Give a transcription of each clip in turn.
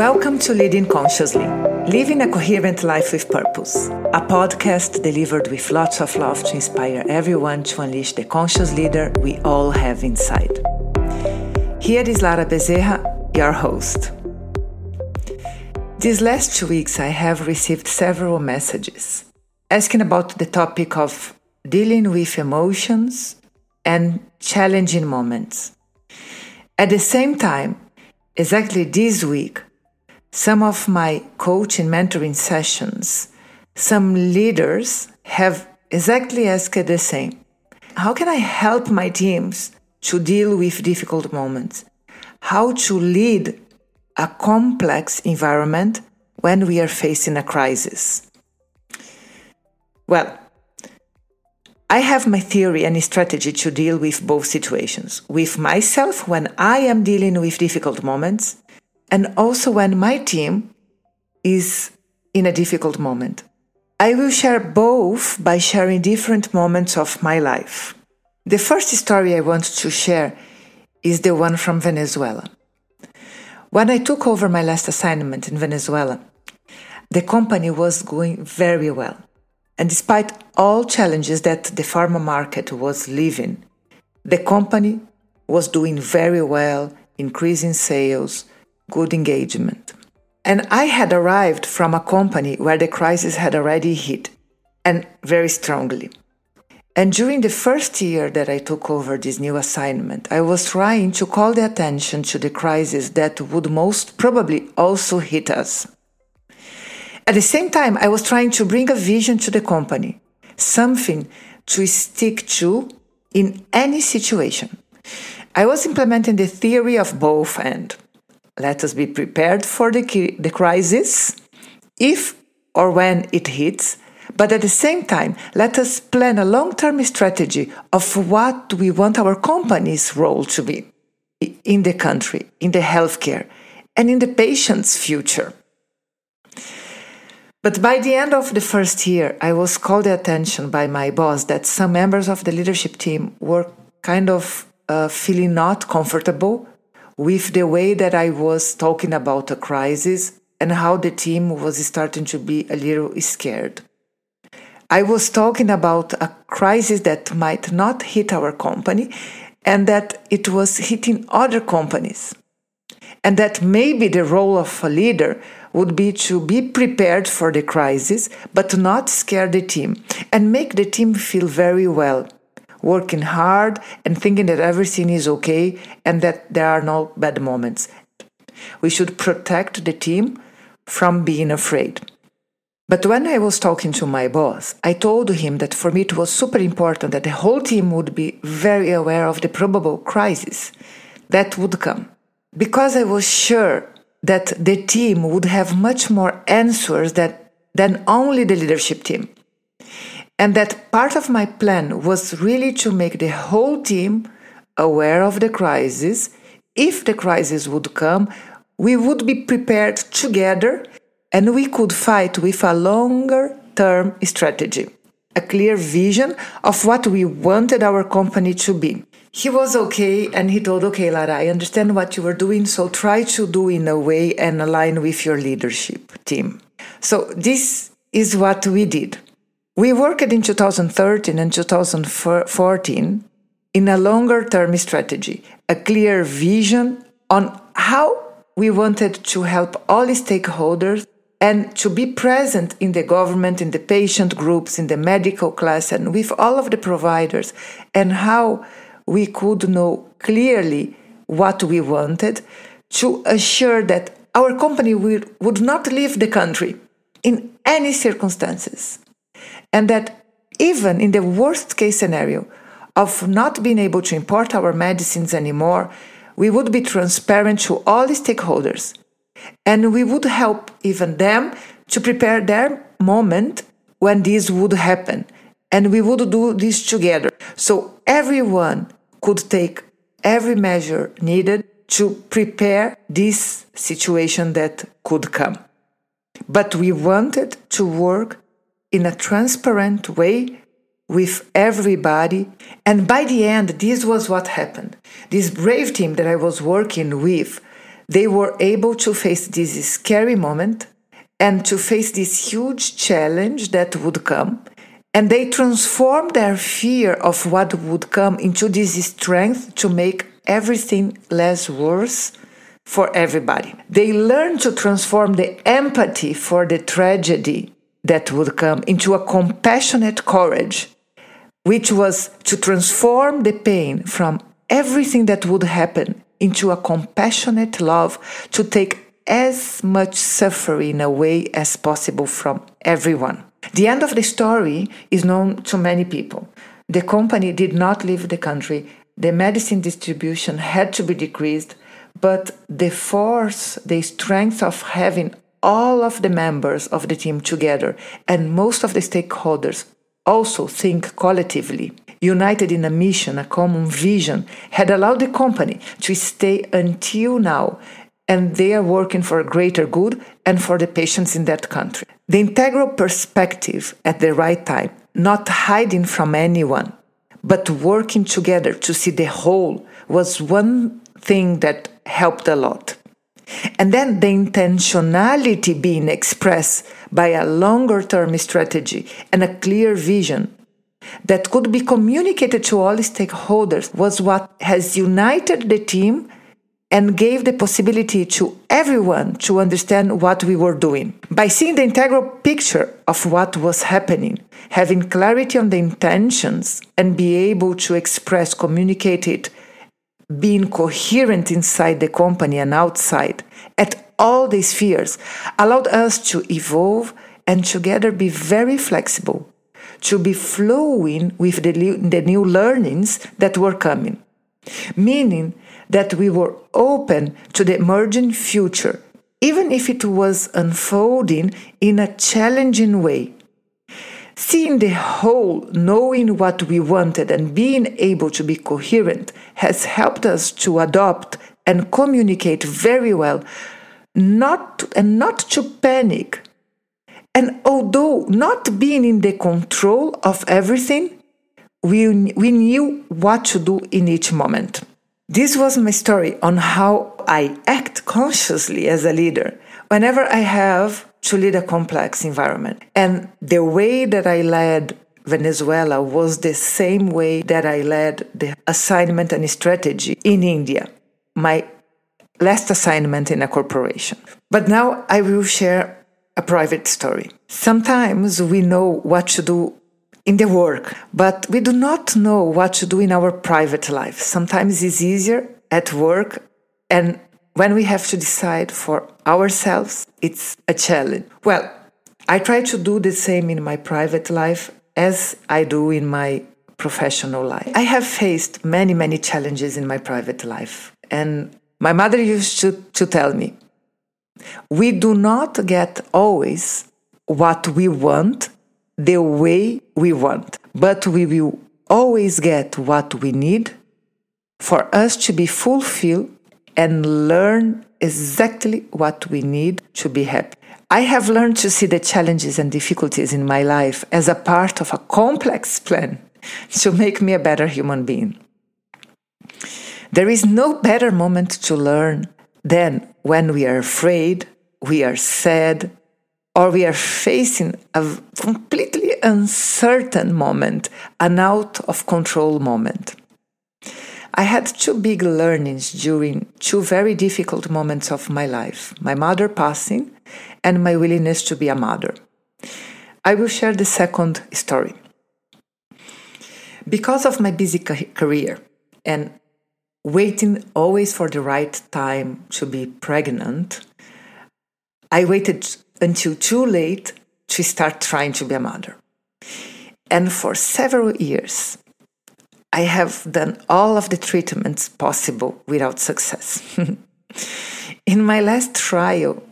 Welcome to Leading Consciously, Living a Coherent Life with Purpose, a podcast delivered with lots of love to inspire everyone to unleash the conscious leader we all have inside. Here is Lara Bezerra, your host. These last two weeks, I have received several messages asking about the topic of dealing with emotions and challenging moments. At the same time, exactly this week, some of my coaching mentoring sessions, some leaders have exactly asked the same. How can I help my teams to deal with difficult moments? How to lead a complex environment when we are facing a crisis? Well, I have my theory and strategy to deal with both situations with myself when I am dealing with difficult moments, and also when my team is in a difficult moment. I will share both by sharing different moments of my life. The first story I want to share is the one from Venezuela. When I took over my last assignment in Venezuela, the company was going very well. And despite all challenges that the pharma market was living, the company was doing very well, increasing sales, good engagement. And I had arrived from a company where the crisis had already hit, and very strongly. And during the first year that I took over this new assignment, I was trying to call the attention to the crisis that would most probably also hit us. At the same time, I was trying to bring a vision to the company, something to stick to in any situation. I was implementing the theory of both and let us be prepared for the, the crisis if or when it hits, but at the same time, let us plan a long term strategy of what we want our company's role to be in the country, in the healthcare, and in the patient's future. But by the end of the first year, I was called the attention by my boss that some members of the leadership team were kind of uh, feeling not comfortable with the way that I was talking about a crisis and how the team was starting to be a little scared. I was talking about a crisis that might not hit our company and that it was hitting other companies. And that maybe the role of a leader would be to be prepared for the crisis, but not scare the team and make the team feel very well, working hard and thinking that everything is okay and that there are no bad moments. We should protect the team from being afraid. But when I was talking to my boss, I told him that for me it was super important that the whole team would be very aware of the probable crisis that would come. Because I was sure that the team would have much more answers that, than only the leadership team. And that part of my plan was really to make the whole team aware of the crisis. If the crisis would come, we would be prepared together and we could fight with a longer term strategy, a clear vision of what we wanted our company to be. He was okay and he told okay lara i understand what you were doing so try to do in a way and align with your leadership team. So this is what we did we worked in 2013 and 2014 in a longer term strategy a clear vision on how we wanted to help all stakeholders and to be present in the government, in the patient groups, in the medical class, and with all of the providers, and how we could know clearly what we wanted to assure that our company would not leave the country in any circumstances. And that even in the worst case scenario of not being able to import our medicines anymore, we would be transparent to all the stakeholders. And we would help even them to prepare their moment when this would happen and we would do this together. So everyone could take every measure needed to prepare this situation that could come. But we wanted to work in a transparent way with everybody. And by the end, this was what happened. This brave team that I was working with, they were able to face this scary moment and to face this huge challenge that would come. And they transformed their fear of what would come into this strength to make everything less worse for everybody. They learned to transform the empathy for the tragedy that would come into a compassionate courage, which was to transform the pain from everything that would happen into a compassionate love to take as much suffering away as possible from everyone. The end of the story is known to many people. The company did not leave the country, the medicine distribution had to be decreased, but the force, the strength of having all of the members of the team together and most of the stakeholders also think collectively, united in a mission, a common vision, had allowed the company to stay until now. And they are working for a greater good and for the patients in that country. The integral perspective at the right time, not hiding from anyone, but working together to see the whole, was one thing that helped a lot. And then the intentionality being expressed by a longer term strategy and a clear vision that could be communicated to all stakeholders was what has united the team and gave the possibility to everyone to understand what we were doing. By seeing the integral picture of what was happening, having clarity on the intentions, and be able to express, communicate it being coherent inside the company and outside. At all the spheres allowed us to evolve and together be very flexible, to be flowing with the, the new learnings that were coming, meaning that we were open to the emerging future, even if it was unfolding in a challenging way Seeing the whole, knowing what we wanted, and being able to be coherent has helped us to adopt and communicate very well, not and not to panic. And although not being in the control of everything, we, we knew what to do in each moment. This was my story on how I act consciously as a leader whenever I have to lead a complex environment. And the way that I led Venezuela was the same way that I led the assignment and strategy in India, my last assignment in a corporation. But now I will share a private story. Sometimes we know what to do in the work, but we do not know what to do in our private life. Sometimes it's easier at work and when we have to decide for ourselves, it's a challenge. Well, I try to do the same in my private life as I do in my professional life. I have faced many, many challenges in my private life. And my mother used to, to tell me, we do not get always what we want the way we want, but we will always get what we need for us to be fulfilled and learn exactly what we need to be happy. I have learned to see the challenges and difficulties in my life as a part of a complex plan to make me a better human being. There is no better moment to learn than when we are afraid, we are sad, or we are facing a completely uncertain moment, an out of control moment. I had two big learnings during two very difficult moments of my life my mother passing and my willingness to be a mother. I will share the second story. Because of my busy career and waiting always for the right time to be pregnant, I waited until too late to start trying to be a mother. And for several years, I have done all of the treatments possible without success. In my last trial,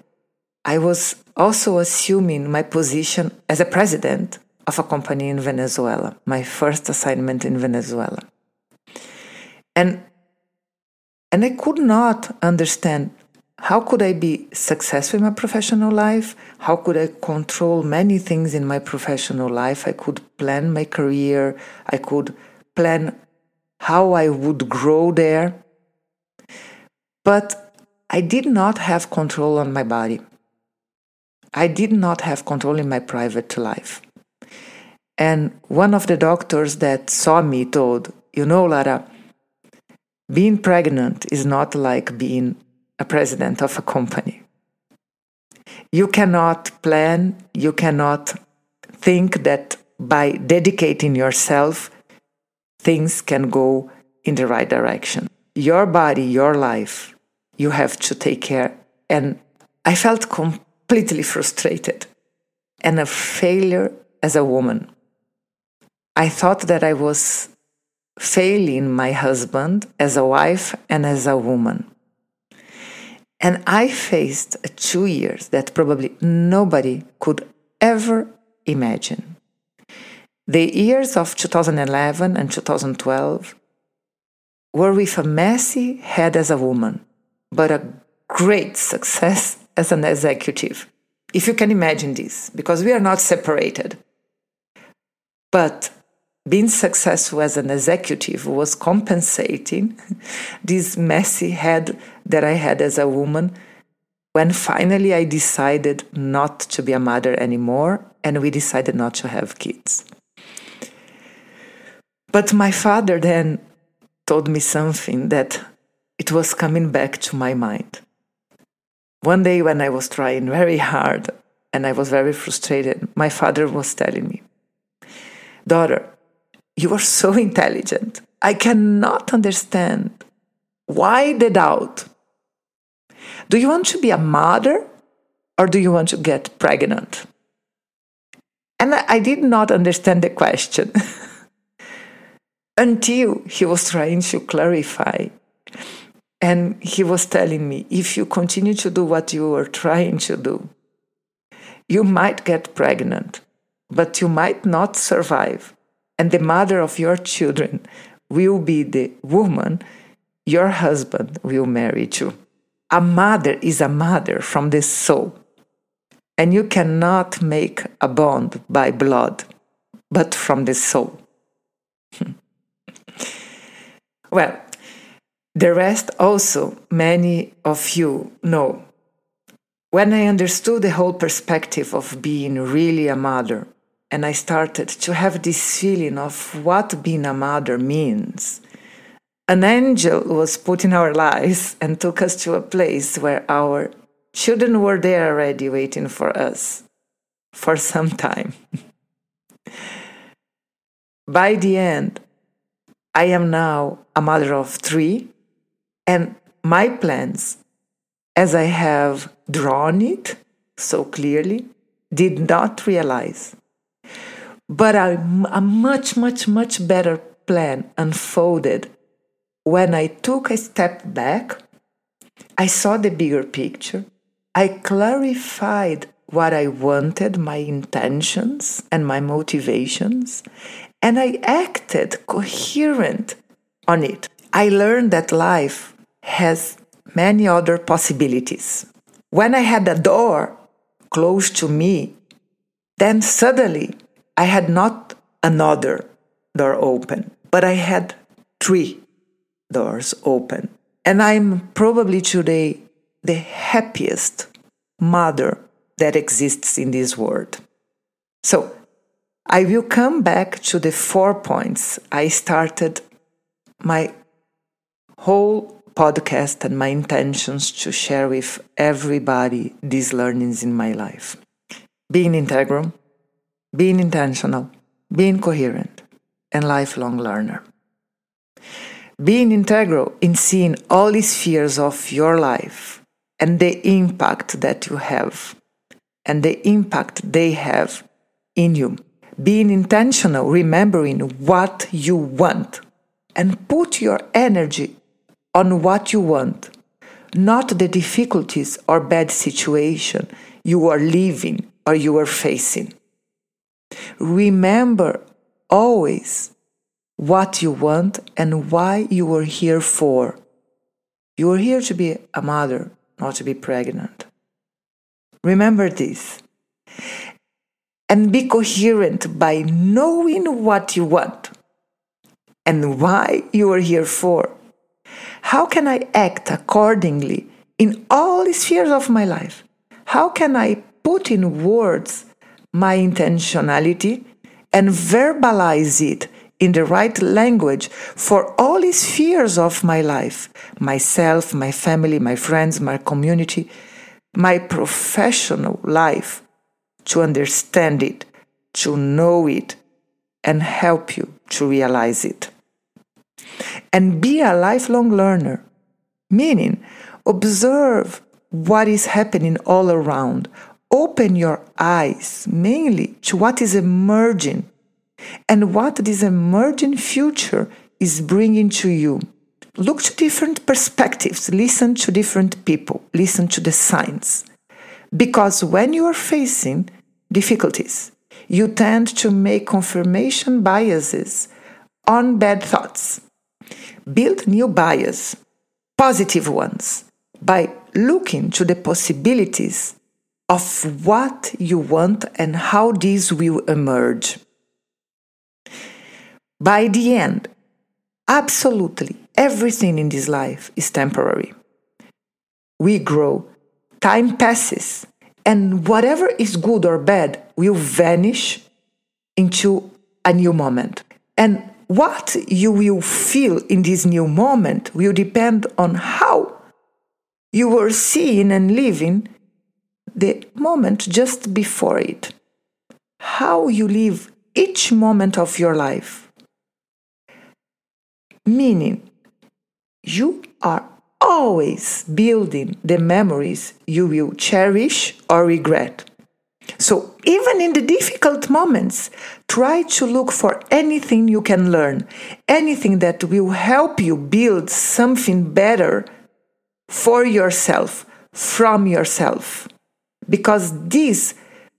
I was also assuming my position as a president of a company in Venezuela, my first assignment in Venezuela. And, and I could not understand how could I be successful in my professional life? How could I control many things in my professional life? I could plan my career, I could plan how I would grow there. But I did not have control on my body. I did not have control in my private life. And one of the doctors that saw me told, You know, Lara, being pregnant is not like being a president of a company. You cannot plan, you cannot think that by dedicating yourself, things can go in the right direction. Your body, your life, you have to take care. And I felt completely frustrated and a failure as a woman. I thought that I was failing my husband as a wife and as a woman. And I faced two years that probably nobody could ever imagine. The years of 2011 and 2012 were with a messy head as a woman, but a great success as an executive. If you can imagine this, because we are not separated. But being successful as an executive was compensating this messy head that I had as a woman when finally I decided not to be a mother anymore and we decided not to have kids. But my father then told me something that it was coming back to my mind. One day when I was trying very hard and I was very frustrated, my father was telling me, Daughter, you are so intelligent. I cannot understand. Why the doubt? Do you want to be a mother or do you want to get pregnant? And I did not understand the question until he was trying to clarify. And he was telling me if you continue to do what you are trying to do, you might get pregnant, but you might not survive and the mother of your children will be the woman your husband will marry to. A mother is a mother from the soul, and you cannot make a bond by blood, but from the soul. Hmm. Well, the rest also many of you know. When I understood the whole perspective of being really a mother, and I started to have this feeling of what being a mother means. An angel was put in our lives and took us to a place where our children were there already waiting for us for some time. By the end, I am now a mother of three, and my plans, as I have drawn it so clearly, did not realize but a, a much, much, much better plan unfolded when I took a step back. I saw the bigger picture. I clarified what I wanted, my intentions and my motivations, and I acted coherent on it. I learned that life has many other possibilities. When I had a door close to me, then suddenly I had not another door open, but I had three doors open. And I'm probably today the happiest mother that exists in this world. So I will come back to the four points I started my whole podcast and my intentions to share with everybody these learnings in my life. Being integral, being intentional, being coherent, and lifelong learner. Being integral in seeing all the spheres of your life and the impact that you have and the impact they have in you. Being intentional, remembering what you want and put your energy on what you want, not the difficulties or bad situation you are living or you are facing. Remember always what you want and why you are here for. You are here to be a mother, not to be pregnant. Remember this. And be coherent by knowing what you want and why you are here for. How can I act accordingly in all spheres of my life? How can I put in words my intentionality and verbalize it in the right language for all spheres of my life myself, my family, my friends, my community, my professional life to understand it, to know it, and help you to realize it. And be a lifelong learner, meaning observe what is happening all around. Open your eyes mainly to what is emerging and what this emerging future is bringing to you. Look to different perspectives, listen to different people, listen to the signs. Because when you are facing difficulties, you tend to make confirmation biases on bad thoughts. Build new bias, positive ones, by looking to the possibilities of what you want and how these will emerge. By the end, absolutely everything in this life is temporary. We grow, time passes, and whatever is good or bad will vanish into a new moment. And what you will feel in this new moment will depend on how you were seeing and living the moment just before it. How you live each moment of your life meaning you are always building the memories you will cherish or regret. So, even in the difficult moments, try to look for anything you can learn, anything that will help you build something better for yourself, from yourself. Because this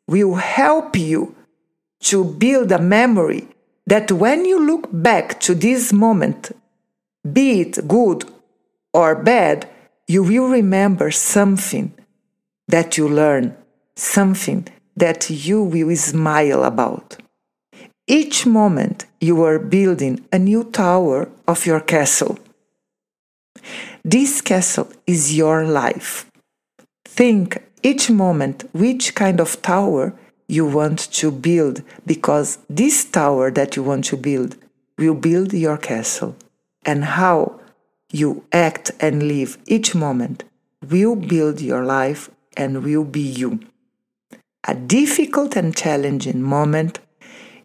will help you to build a memory that when you look back to this moment, be it good or bad, you will remember something that you learn, something that you will smile about. Each moment you are building a new tower of your castle. This castle is your life. Think each moment which kind of tower you want to build because this tower that you want to build will build your castle. And how you act and live each moment will build your life and will be you. A difficult and challenging moment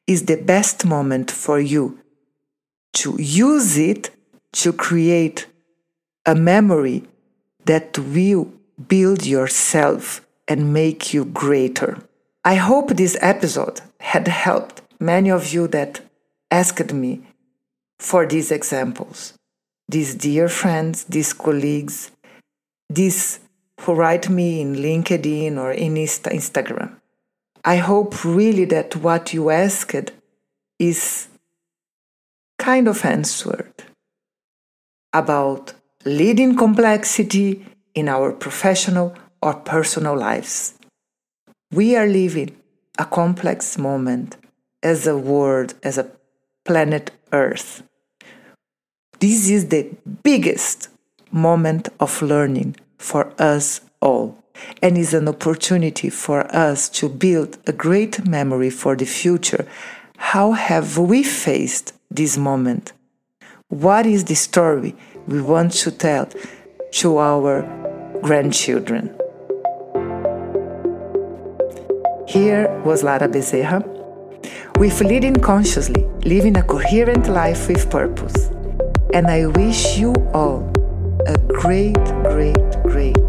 is the best moment for you to use it to create a memory that will build yourself and make you greater. I hope this episode had helped many of you that asked me for these examples. These dear friends, these colleagues, these who write me in LinkedIn or in Instagram. I hope really that what you asked is kind of answered about leading complexity in our professional or personal lives. We are living a complex moment as a world, as a planet Earth. This is the biggest moment of learning for us all and is an opportunity for us to build a great memory for the future. How have we faced this moment? What is the story we want to tell to our grandchildren? Here was Lara Bezerra with Leading Consciously, living a coherent life with purpose. And I wish you all a great, great, great